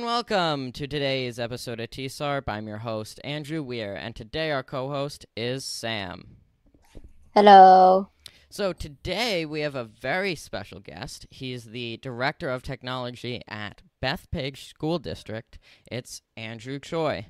and welcome to today's episode of TSARP. I'm your host, Andrew Weir, and today our co host is Sam. Hello. So, today we have a very special guest. He's the Director of Technology at Bethpage School District. It's Andrew Choi.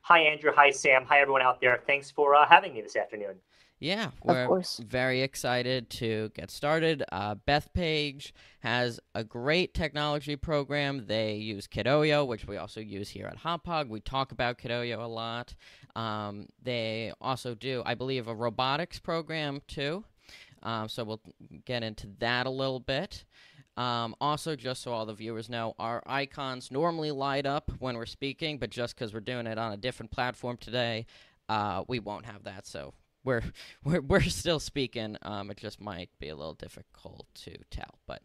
Hi, Andrew. Hi, Sam. Hi, everyone out there. Thanks for uh, having me this afternoon. Yeah, we're very excited to get started. Uh, Bethpage has a great technology program. They use Kidoyo, which we also use here at Hauppauge. We talk about Kidoyo a lot. Um, they also do, I believe, a robotics program too. Um, so we'll get into that a little bit. Um, also, just so all the viewers know, our icons normally light up when we're speaking, but just because we're doing it on a different platform today, uh, we won't have that. So we're we're we're still speaking. Um, it just might be a little difficult to tell. But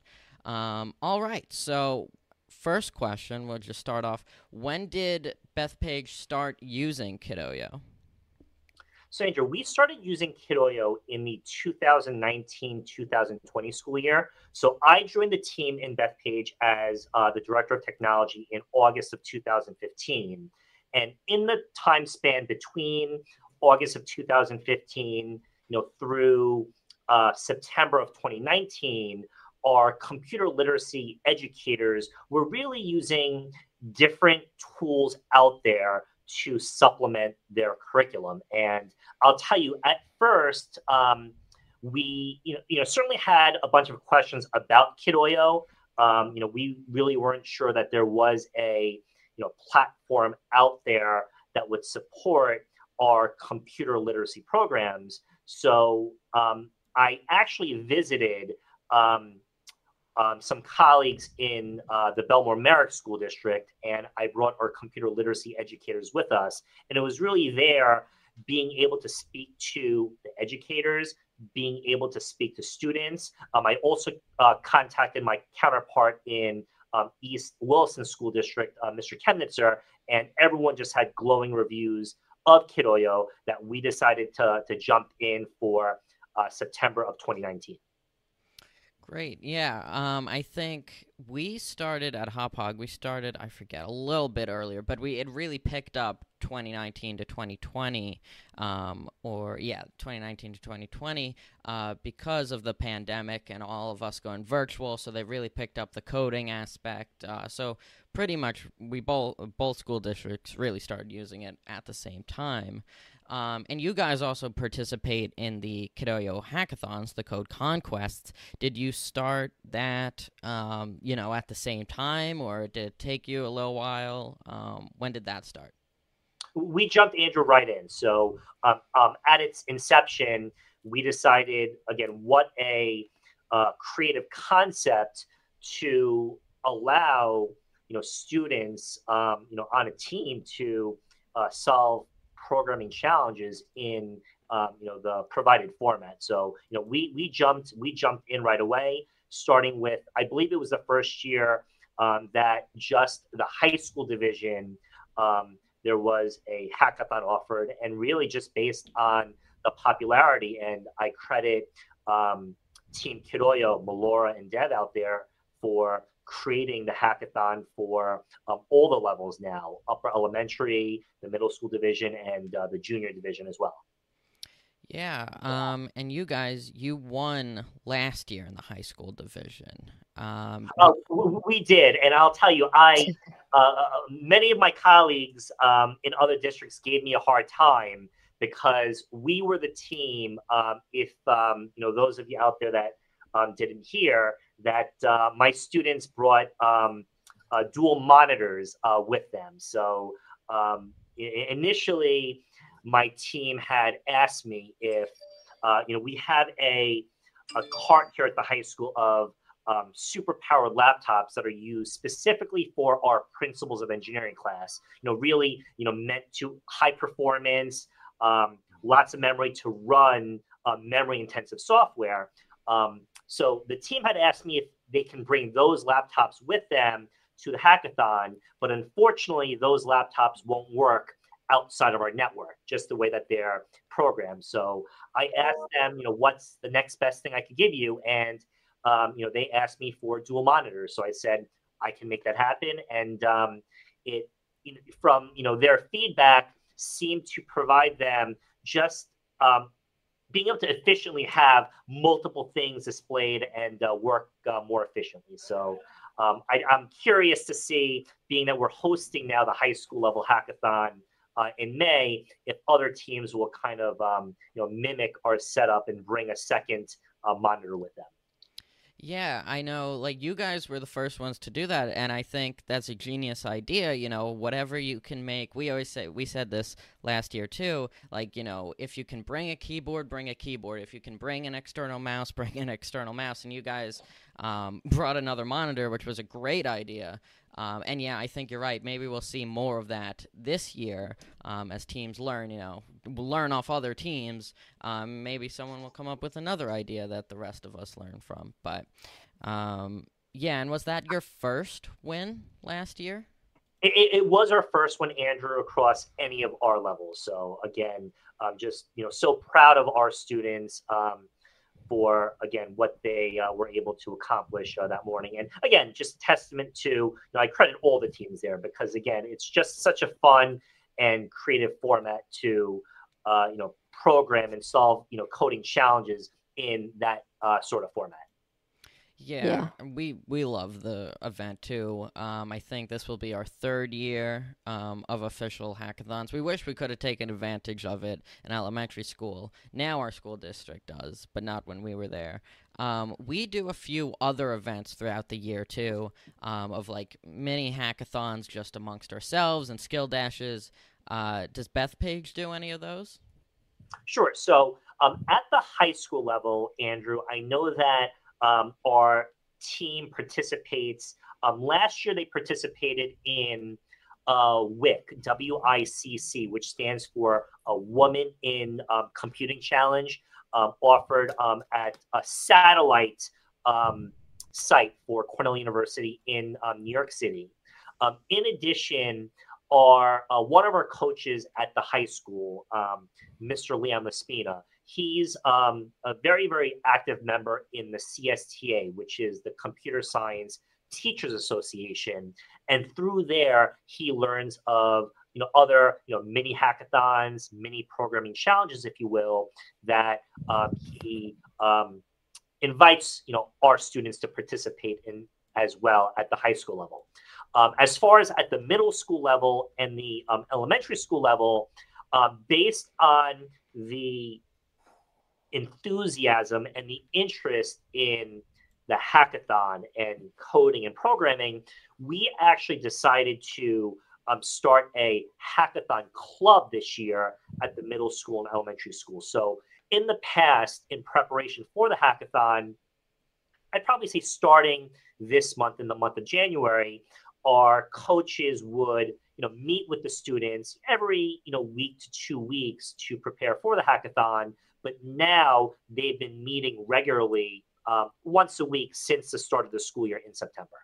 um, all right. So first question, we'll just start off. When did Bethpage start using Kidoyo? So, Andrew, we started using Kidoyo in the 2019-2020 school year. So, I joined the team in Beth Page as uh, the director of technology in August of 2015. And in the time span between August of 2015, you know, through uh, September of 2019, our computer literacy educators were really using different tools out there to supplement their curriculum. And I'll tell you, at first, um, we you know, you know certainly had a bunch of questions about Kidoyo. Um, you know, we really weren't sure that there was a you know platform out there that would support our computer literacy programs. So um, I actually visited um, um, some colleagues in uh, the Bellmore Merrick School District, and I brought our computer literacy educators with us. And it was really there being able to speak to the educators, being able to speak to students. Um, I also uh, contacted my counterpart in um, East Williston School District, uh, Mr. Chemnitzer, and everyone just had glowing reviews of Kidoyo that we decided to, to jump in for uh, September of 2019. Great. Yeah. Um, I think we started at Hauppauge. We started, I forget, a little bit earlier, but we it really picked up 2019 to 2020, um, or yeah, 2019 to 2020, uh, because of the pandemic and all of us going virtual. So they really picked up the coding aspect. Uh, so pretty much, we both both school districts really started using it at the same time. Um, and you guys also participate in the Kidoyo hackathons, the Code Conquests. Did you start that, um, you know, at the same time, or did it take you a little while? Um, when did that start? We jumped Andrew right in. So um, um, at its inception, we decided again what a uh, creative concept to allow you know students um, you know on a team to uh, solve programming challenges in um, you know the provided format. So you know we we jumped we jumped in right away, starting with I believe it was the first year um, that just the high school division um, there was a hackathon offered, and really just based on the popularity. And I credit um, Team Kidoyo, Melora, and Dev out there for creating the hackathon for um, all the levels now upper elementary the middle school division and uh, the junior division as well Yeah, um, and you guys, you won last year in the high school division. Um, uh, we did and i'll tell you i uh, many of my colleagues um, in other districts gave me a hard time because we were the team um, if um, you know those of you out there that um, didn't hear that uh, my students brought um, uh, dual monitors uh, with them. So um, I- initially, my team had asked me if uh, you know we have a a cart here at the high school of um, super powered laptops that are used specifically for our principles of engineering class. You know, really, you know, meant to high performance, um, lots of memory to run uh, memory intensive software. Um, so the team had asked me if they can bring those laptops with them to the hackathon, but unfortunately, those laptops won't work outside of our network, just the way that they're programmed. So I asked them, you know, what's the next best thing I could give you, and um, you know, they asked me for dual monitors. So I said, I can make that happen. And um, it from you know their feedback seemed to provide them just um, being able to efficiently have multiple things displayed and uh, work uh, more efficiently. So um, I, am curious to see, being that we're hosting now the high school level hackathon uh, in May, if other teams will kind of um, you know mimic our setup and bring a second uh, monitor with them. Yeah, I know. Like, you guys were the first ones to do that, and I think that's a genius idea. You know, whatever you can make. We always say, we said this last year too. Like, you know, if you can bring a keyboard, bring a keyboard. If you can bring an external mouse, bring an external mouse. And you guys um, brought another monitor, which was a great idea. Um, and yeah, I think you're right. Maybe we'll see more of that this year um, as teams learn, you know, learn off other teams. Um, maybe someone will come up with another idea that the rest of us learn from. But um, yeah, and was that your first win last year? It, it, was our first one, Andrew, across any of our levels. So again, I'm just you know so proud of our students. Um, for again what they uh, were able to accomplish uh, that morning. And again, just testament to you know, I credit all the teams there because again, it's just such a fun and creative format to uh, you know program and solve you know coding challenges in that uh, sort of format. Yeah, yeah, we we love the event too. Um, I think this will be our third year um, of official hackathons. We wish we could have taken advantage of it in elementary school. Now our school district does, but not when we were there. Um, we do a few other events throughout the year too, um, of like mini hackathons just amongst ourselves and skill dashes. Uh, does Bethpage do any of those? Sure. So um, at the high school level, Andrew, I know that um, our team participates. Um, last year, they participated in uh, WICC, W-I-C-C, which stands for a Woman in um, Computing Challenge, um, offered um, at a satellite um, site for Cornell University in New York City. in addition, our uh, one of our coaches at the high school, Mr. Leon Laspina, He's um, a very, very active member in the CSTA, which is the Computer Science Teachers Association. And through there, he learns of you know other you know mini hackathons, mini programming challenges, if you will, that um, he um, invites you know our students to participate in as well at the high school level. Um, as far as at the middle school level and the um, elementary school level, uh, based on the enthusiasm and the interest in the hackathon and coding and programming, we actually decided to um, start a hackathon club this year at the middle school and elementary school. So, in the past, in preparation for the hackathon, I'd probably say starting this month in the month of January, our coaches would you know meet with the students every you know week to two weeks to prepare for the hackathon but now they've been meeting regularly um, once a week since the start of the school year in September.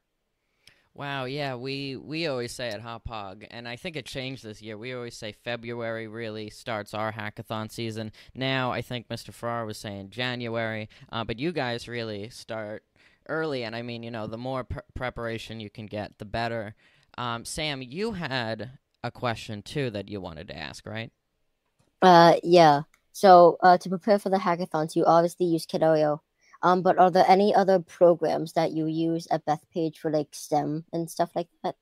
Wow, yeah, we we always say at Hauppauge, and I think it changed this year. We always say February really starts our hackathon season. Now I think Mr. Farrar was saying January, uh, but you guys really start early, and I mean, you know, the more pr- preparation you can get, the better. Um, Sam, you had a question too that you wanted to ask, right? Uh, yeah. So uh, to prepare for the hackathons, you obviously use Kidoyo. Um, but are there any other programs that you use at Bethpage for like STEM and stuff like that?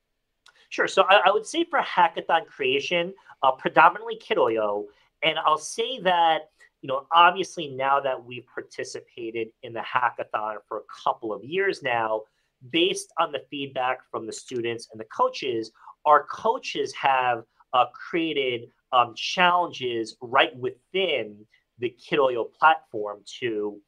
Sure. So I, I would say for hackathon creation, uh, predominantly Kidoyo. And I'll say that, you know, obviously now that we've participated in the hackathon for a couple of years now, based on the feedback from the students and the coaches, our coaches have uh, created um, challenges right within the Kidoyo platform to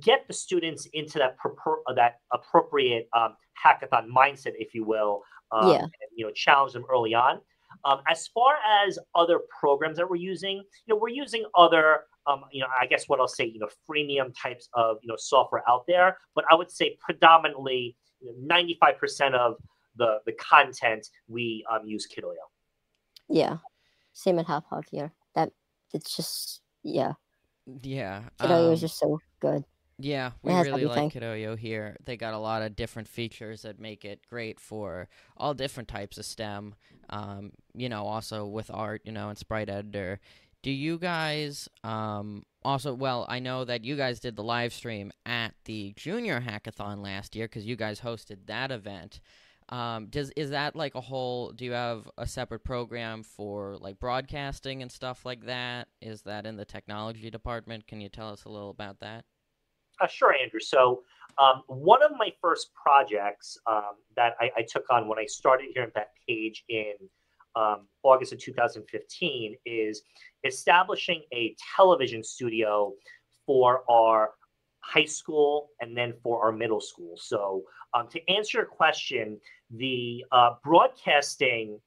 get the students into that uh, that appropriate um, hackathon mindset, if you will. Um, yeah. And, you know, challenge them early on. Um, as far as other programs that we're using, you know, we're using other, um, you know, I guess what I'll say, you know, freemium types of, you know, software out there. But I would say predominantly, ninety-five percent of the the content we um, use Kidoyo. Yeah same at Hauppauge here. That it's just yeah. Yeah. It um, was just so good. Yeah, we really like everything. Kidoyo here. They got a lot of different features that make it great for all different types of STEM. Um, you know, also with art, you know, and sprite editor. Do you guys um also well, I know that you guys did the live stream at the Junior Hackathon last year cuz you guys hosted that event. Um, does is that like a whole? Do you have a separate program for like broadcasting and stuff like that? Is that in the technology department? Can you tell us a little about that? Uh, sure, Andrew. So, um, one of my first projects um, that I, I, took on when I started here at Bethpage in um, August of 2015 is establishing a television studio for our high school and then for our middle school. So, um, to answer your question, the uh, broadcasting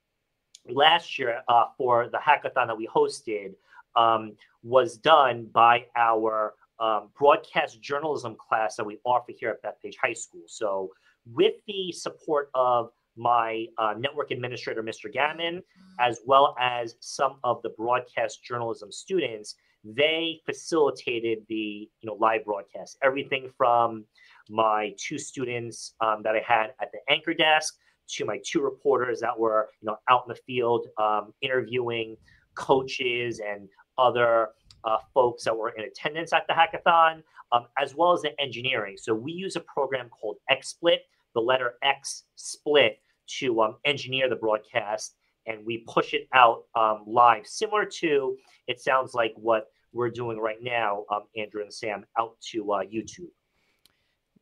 last year uh, for the hackathon that we hosted um, was done by our um, broadcast journalism class that we offer here at Bethpage High School. So, with the support of my uh, network administrator, Mr. Gammon, as well as some of the broadcast journalism students, they facilitated the you know live broadcast. Everything from my two students um, that I had at the anchor desk to my two reporters that were you know out in the field um, interviewing coaches and other uh, folks that were in attendance at the hackathon, um, as well as the engineering. So we use a program called XSplit, the letter X split, to um, engineer the broadcast, and we push it out um, live, similar to it sounds like what we're doing right now, um, Andrew and Sam, out to uh, YouTube.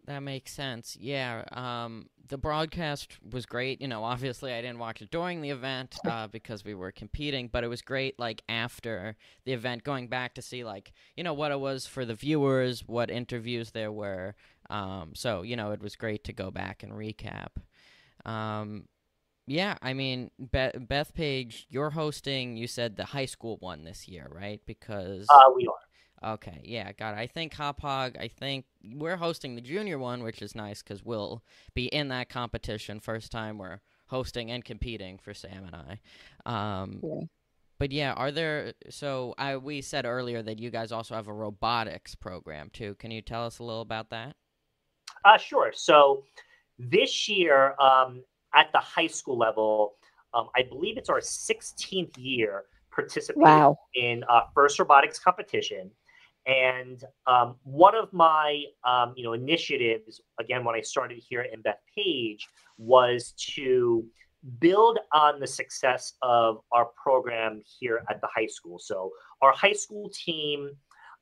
That makes sense. Yeah, um, the broadcast was great. You know, obviously I didn't watch it during the event uh, because we were competing, but it was great. Like after the event, going back to see like you know what it was for the viewers, what interviews there were. Um, so you know, it was great to go back and recap. Um, yeah, I mean, Beth, Page, you're hosting. You said the high school one this year, right? Because uh, we are. Okay, yeah, got it. I think Hauppauge, I think we're hosting the junior one, which is nice because we'll be in that competition. First time we're hosting and competing for Sam and I. Um, Yeah. But yeah, are there? So I we said earlier that you guys also have a robotics program too. Can you tell us a little about that? Uh, sure. So this year um, at the high school level, um, I believe it's our 16th year participating Wow. in uh, first robotics competition. And um, one of my um, you know initiatives, again, when I started here at in Bethpage, was to build on the success of our program here at the high school. So our high school team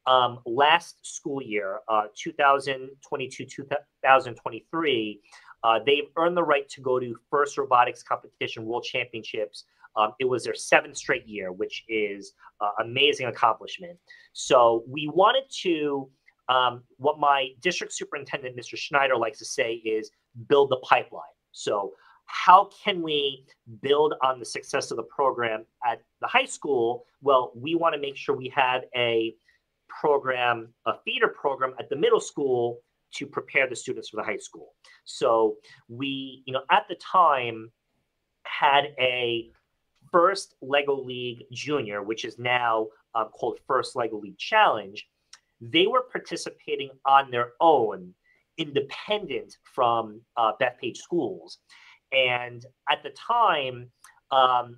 um, last school year, uh, 2022 2023, uh, they've earned the right to go to first robotics competition world championships. Um, it was their seventh straight year, which is uh, amazing accomplishment. So we wanted to, um, what my district superintendent, Mr. Schneider, likes to say is build the pipeline. So how can we build on the success of the program at the high school? Well, we want to make sure we have a program, a feeder program at the middle school to prepare the students for the high school. So we, you know, at the time had a first Lego League Junior, which is now um, called First Lego League Challenge. They were participating on their own, independent from uh, Bethpage schools. And at the time, um,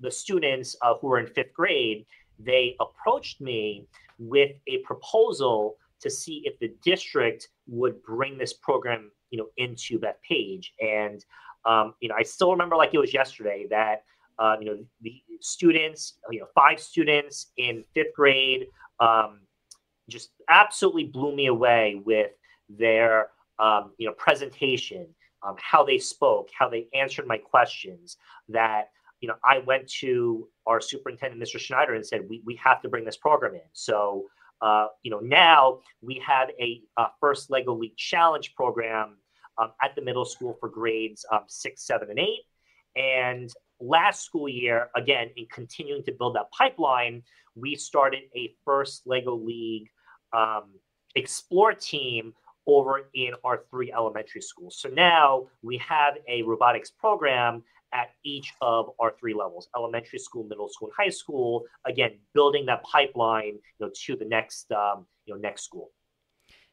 the students uh, who were in fifth grade, they approached me with a proposal to see if the district would bring this program, you know, into Bethpage. And um, you know, I still remember like it was yesterday that uh, you know the students, you know, five students in fifth grade, um, just absolutely blew me away with their um, you know presentation, um, how they spoke, how they answered my questions. That you know, I went to our superintendent, Mr. Schneider, and said, we, we have to bring this program in. So, uh, you know, now we have a, a, first Lego League Challenge program um, at the middle school for grades um, six, seven, and eight. And last school year, again, in continuing to build that pipeline, we started a first Lego League um, Explore team over in our three elementary schools. So now we have a robotics program at each of our three levels elementary school middle school and high school again building that pipeline you know to the next um, you know next school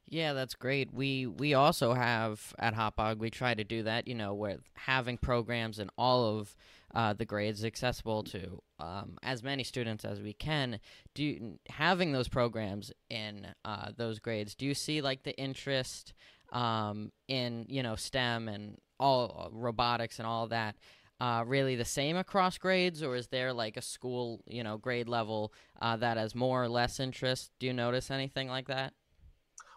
Yeah, that's great. We we also have at Hauppauge we try to do that. You know, with having programs in all of uh, the grades accessible to um, as many students as we can. Do you, having those programs in uh, those grades? Do you see like the interest um, in you know STEM and all uh, robotics and all that? Uh, really the same across grades, or is there like a school, you know, grade level uh, that has more or less interest? Do you notice anything like that?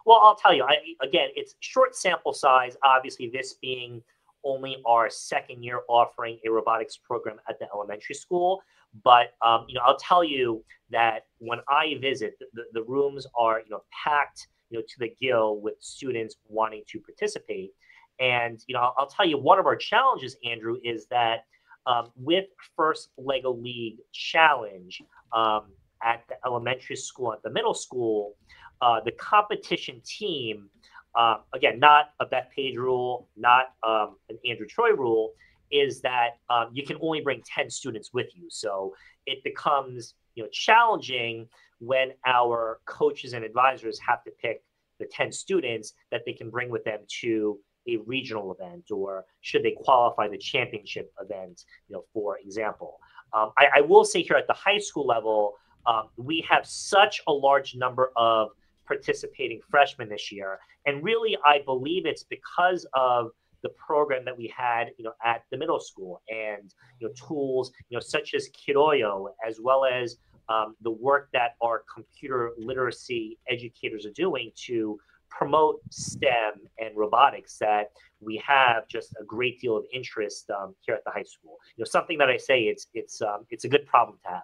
Well, I'll tell you. I, again, it's short sample size. Obviously, this being only our second year offering a robotics program at the elementary school. But um, you know, I'll tell you that when I visit, the, the rooms are you know packed you know to the gill with students wanting to participate. And you know, I'll, I'll tell you one of our challenges, Andrew, is that um, with First Lego League Challenge um, at the elementary school, at the middle school, uh, the competition team, uh, again, not a Bethpage rule, not um, an Andrew Choi rule, is that um, you can only bring 10 students with you. So it becomes you know challenging when our coaches and advisors have to pick the 10 students that they can bring with them to a regional event or should they qualify the championship event you know for example um, I, I, will say here at the high school level um, we have such a large number of participating freshmen this year. And really, I believe it's because of the program that we had, you know, at the middle school and you know tools, you know, such as Kidoyo, as well as um, the work that our computer literacy educators are doing to promote STEM and robotics that we have just a great deal of interest um, here at the high school. You know, something that I say it's it's um, it's a good problem to have.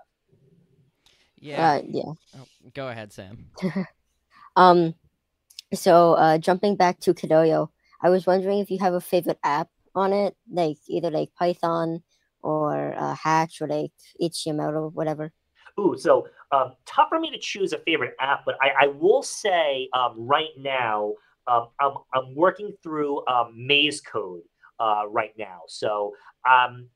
Yeah. Uh, yeah. Oh, go ahead, Sam. Um, so uh, jumping back to Kidoyo, I was wondering if you have a favorite app on it, like either like Python or uh, Hatch or like HTML or whatever. Ooh, so um, tough for me to choose a favorite app, but I, I will say um, right now um, I'm, I'm working through um, Maze Code uh, right now. So, um,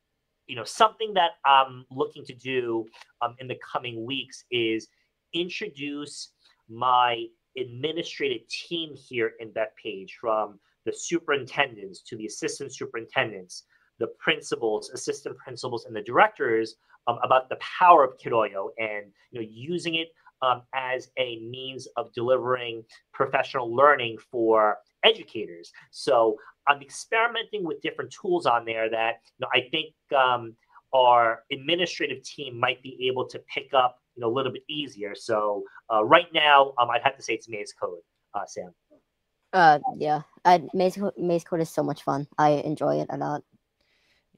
you know, something that I'm looking to do um, in the coming weeks is introduce my administrative team here in Bethpage from the superintendents to the assistant superintendents, the principals, assistant principals, and the directors um, about the power of Kidoyo and you know using it um, as a means of delivering professional learning for educators. So I'm experimenting with different tools on there that you know I think um, our administrative team might be able to pick up you know a little bit easier. So uh, right now, um, I'd have to say it's Maze Code, uh, Sam. Uh, yeah, I, Maze Maze Code is so much fun. I enjoy it a lot.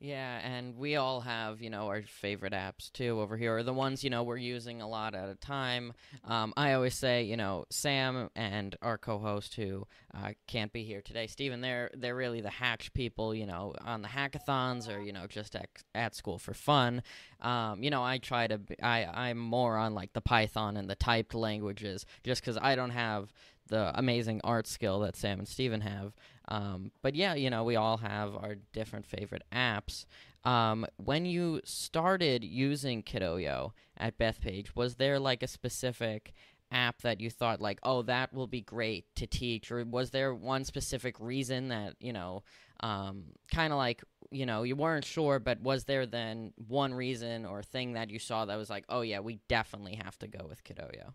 Yeah, and we all have, you know, our favorite apps too over here, or the ones, you know, we're using a lot at a time. Um, I always say, you know, Sam and our co-host who uh, can't be here today, Stephen, they're they're really the hatch people, you know, on the hackathons or you know just at, at school for fun. Um, you know, I try to, be, I I'm more on like the Python and the typed languages, just because I don't have the amazing art skill that Sam and Steven have. Um, but yeah, you know, we all have our different favorite apps. Um, when you started using Kidoyo at Bethpage, was there like a specific app that you thought like, oh, that will be great to teach, or was there one specific reason that you know, um, kind of like you know you weren't sure, but was there then one reason or thing that you saw that was like, oh yeah, we definitely have to go with Kidoyo?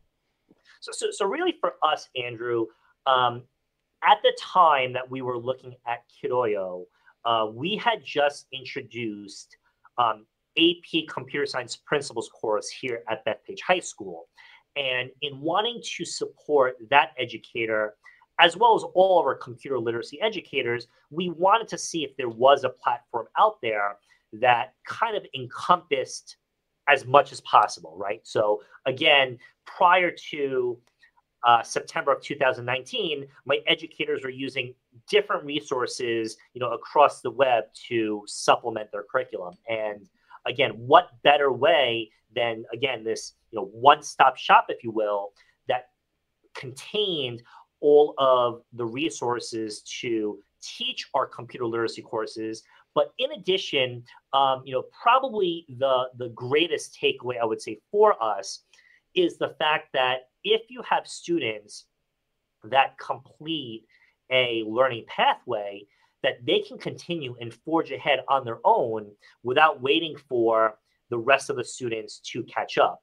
So, so, so really for us, Andrew, um, at the time that we were looking at Kidoyo, uh, we had just introduced um, AP Computer Science Principles course here at Bethpage High School. And in wanting to support that educator, as well as all of our computer literacy educators, we wanted to see if there was a platform out there that kind of encompassed as much as possible, right? So again, prior to uh, September of 2019, my educators were using different resources, you know, across the web to supplement their curriculum. And again, what better way than again this, you know, one-stop shop, if you will, that contained all of the resources to teach our computer literacy courses. But in addition, um, you know, probably the the greatest takeaway I would say for us is the fact that if you have students that complete a learning pathway that they can continue and forge ahead on their own without waiting for the rest of the students to catch up.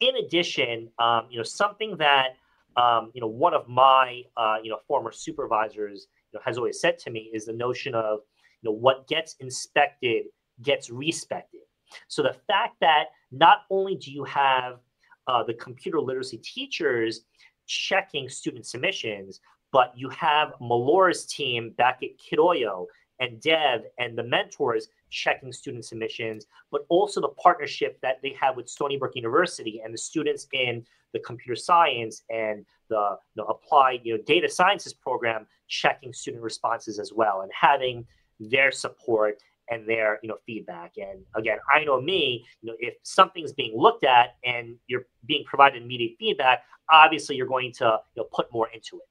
In addition, um, you know, something that um, you know one of my uh, you know former supervisors you know, has always said to me is the notion of you know what gets inspected gets respected. So the fact that not only do you have uh, the computer literacy teachers checking student submissions, but you have Melora's team back at Kidoyo and Dev and the mentors checking student submissions, but also the partnership that they have with Stony Brook University and the students in the computer science and the you know, applied you know, data sciences program checking student responses as well and having their support and their you know feedback. And again i know me you know if something's being looked at and you're being provided immediate feedback obviously you're going to you know put more into it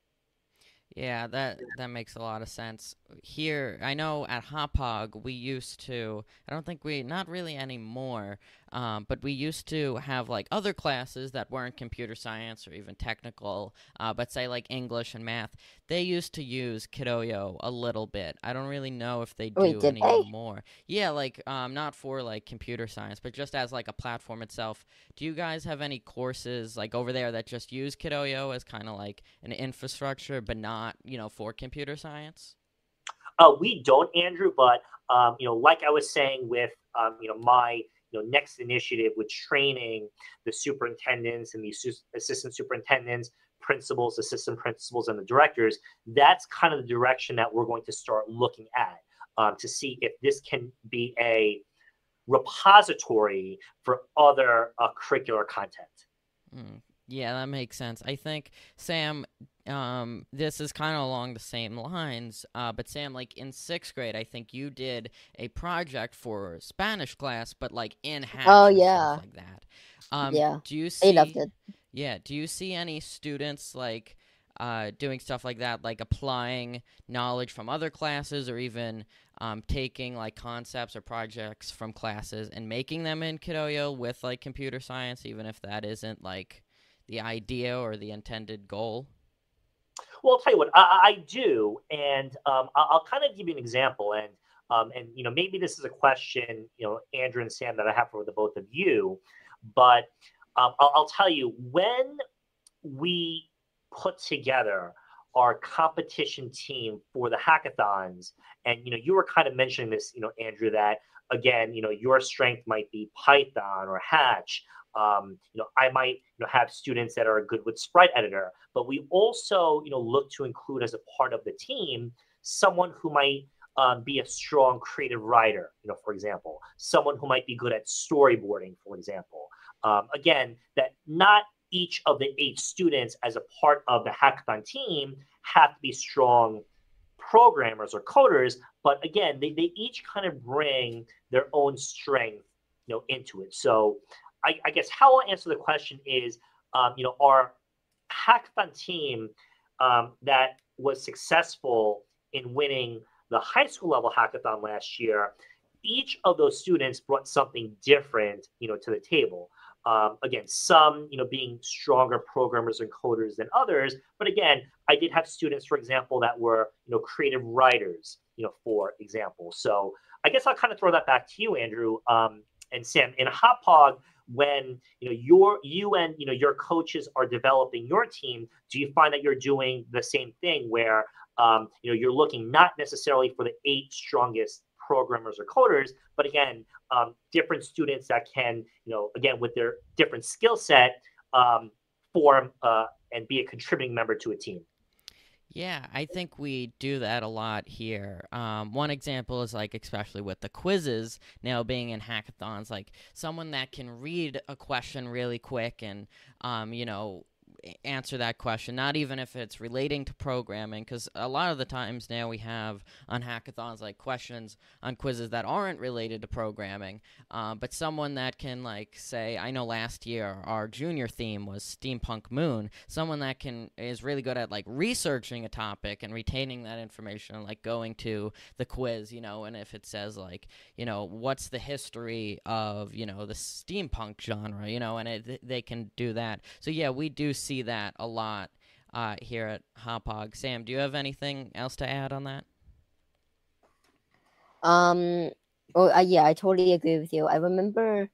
yeah, that that makes a lot of sense. Here, I know at Hauppauge we used to. I don't think we, not really anymore, um, but we used to have like other classes that weren't computer science or even technical, uh, but say like English and math. They used to use Kidoyo a little bit. I don't really know if they do Wait, anymore. They? Yeah, like um, not for like computer science, but just as like a platform itself. Do you guys have any courses like over there that just use Kidoyo as kind of like an infrastructure, but not you know for computer science? Uh, we don't, Andrew, but um, you know, like I was saying with um, you know my you know, next initiative with training the superintendents and the assistant superintendents, principals, assistant principals, and the directors, that's kind of the direction that we're going to start looking at um, to see if this can be a repository for other uh, curricular content. Mm, yeah, that makes sense. I think Sam, um, this is kind of along the same lines. Uh, but Sam, like in sixth grade, I think you did a project for Spanish class, but like in half. Oh yeah, like that. Um, yeah. Do you see? They loved it. Yeah. Do you see any students like? Uh, doing stuff like that, like applying knowledge from other classes, or even um, taking like concepts or projects from classes and making them in Kidoyo with like computer science, even if that isn't like the idea or the intended goal? Well, I'll tell you what I, I do, and um, I'll, kind of give you an example, and um, and you know maybe this is a question, you know, Andrew and Sam that I have for the both of you, but um, I'll, I'll tell you when we put together our competition team for the hackathons, and you know you were kind of mentioning this, you know, Andrew, that again, you know, your strength might be Python or Hatch. Um, you know, I might you know have students that are good with Sprite Editor, but we also you know look to include as a part of the team someone who might um, be a strong creative writer, you know, for example, someone who might be good at storyboarding, for example. Um, again, that not each of the eight students as a part of the hackathon team have to be strong programmers or coders, but again, they, they each kind of bring their own strength, you know, into it. So I, I guess how I'll answer the question is, um, you know, our hackathon team um, that was successful in winning the high school level hackathon last year, each of those students brought something different, you know, to the table. Um, again, some, you know, being stronger programmers and coders than others. But again, I did have students, for example, that were, you know, creative writers, you know, for example. So I guess I'll kind of throw that back to you, Andrew um, and Sam. In Hauppauge, when you know your you and you know your coaches are developing your team do you find that you're doing the same thing where um, you know you're looking not necessarily for the eight strongest programmers or coders but again um, different students that can you know again with their different skill set um, form uh, and be a contributing member to a team yeah, I think we do that a lot here. Um, one example is like, especially with the quizzes now being in hackathons, like someone that can read a question really quick and, um, you know, answer that question, not even if it's relating to programming, because a lot of the times now we have on hackathons like questions on quizzes that aren't related to programming, uh, but someone that can like say, I know last year our junior theme was steampunk moon, someone that can is really good at like researching a topic and retaining that information, like going to the quiz, you know, and if it says like, you know, what's the history of you know the steampunk genre, you know, and it, they can do that. So yeah, we do see see that a lot uh, here at Hauppauge. Sam, do you have anything else to add on that? Um. Oh, uh, yeah, I totally agree with you. I remember,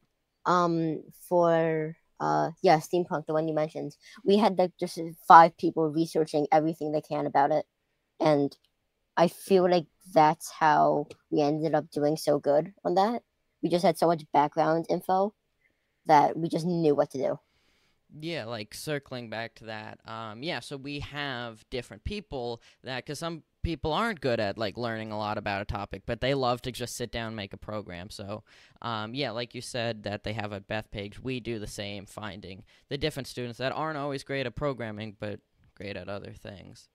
um, for uh, yeah, steampunk, the one you mentioned, we had like just five people researching everything they can about it, and I feel like that's how we ended up doing so good on that. We just had so much background info that we just knew what to do. Yeah, like circling back to that. Um, yeah, so we have different people that, because some people aren't good at like learning a lot about a topic, but they love to just sit down and make a program. So, um, yeah, like you said, that they have at Bethpage, we do the same, finding the different students that aren't always great at programming, but great at other things.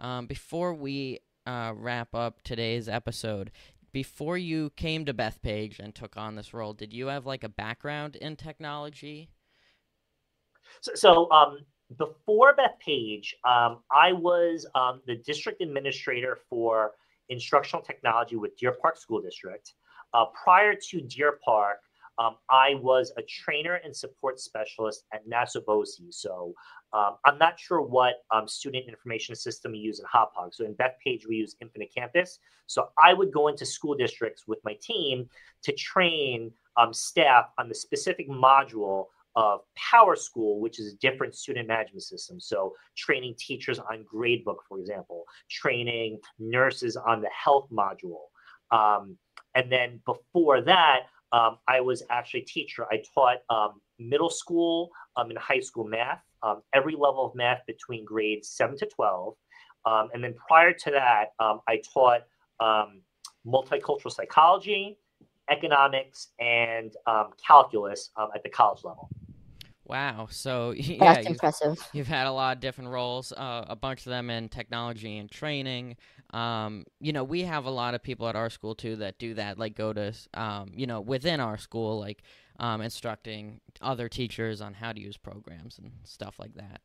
Um, before we uh, wrap up today's episode, before you came to Bethpage and took on this role, did you have like a background in technology? So, so um, before Bethpage, um, I was um, the district administrator for instructional technology with Deer Park School District. Uh, prior to Deer Park, um, I was a trainer and support specialist at BOCES. So um, I'm not sure what um, student information system you use in Hauppauge. So in Bethpage, we use Infinite Campus. So I would go into school districts with my team to train um, staff on the specific module of PowerSchool, which is a different student management system. So, training teachers on gradebook, for example, training nurses on the health module. Um, and then before that, um, I was actually a teacher. I taught um, middle school um, and high school math, um, every level of math between grades 7 to 12. Um, and then prior to that, I taught multicultural psychology, economics, and calculus at the college level. Wow. So yeah, That's you've, impressive. you've had a lot of different roles, uh, a bunch of them in technology and training. Um, you know, we have a lot of people at our school too that do that, like go to, um, you know, within our school, like um, instructing other teachers on how to use programs and stuff like that.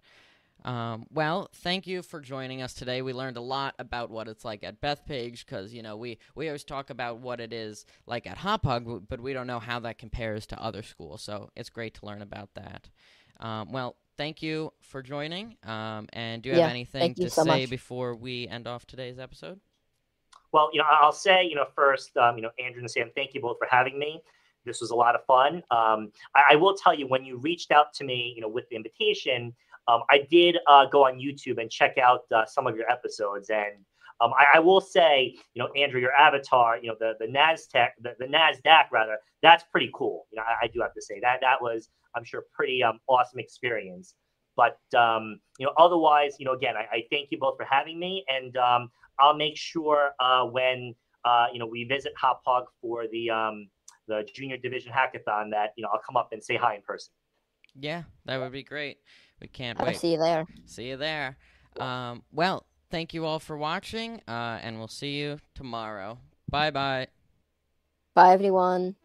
Um, well, thank you for joining us today. We learned a lot about what it's like at Bethpage because you know we we always talk about what it is like at Hauppauge, but we don't know how that compares to other schools. So it's great to learn about that. Um, well, thank you for joining. Um, and do you Yeah, have anything you to so say much. before we end off today's episode? Well, you know, I'll say, you know, first, um, you know, Andrew and Sam, thank you both for having me. This was a lot of fun. Um, I, I will tell you, when you reached out to me, you know, with the invitation, um, I did uh, go on YouTube and check out uh, some of your episodes, and um, I, I will say, you know, Andrew, your avatar, you know, the the Nasdaq, the, the Nasdaq rather, that's pretty cool. You know, I, I do have to say that that was, I'm sure, pretty um, awesome experience. But um, you know, otherwise, you know, again, I, I thank you both for having me, and um, I'll make sure uh, when uh, you know we visit Hauppauge for the um, the junior division hackathon that you know I'll come up and say hi in person. Yeah, that would be great. We can't I'll wait. see you there. See you there. Um, well, thank you all for watching, uh, and we'll see you tomorrow. Bye bye. Bye, everyone.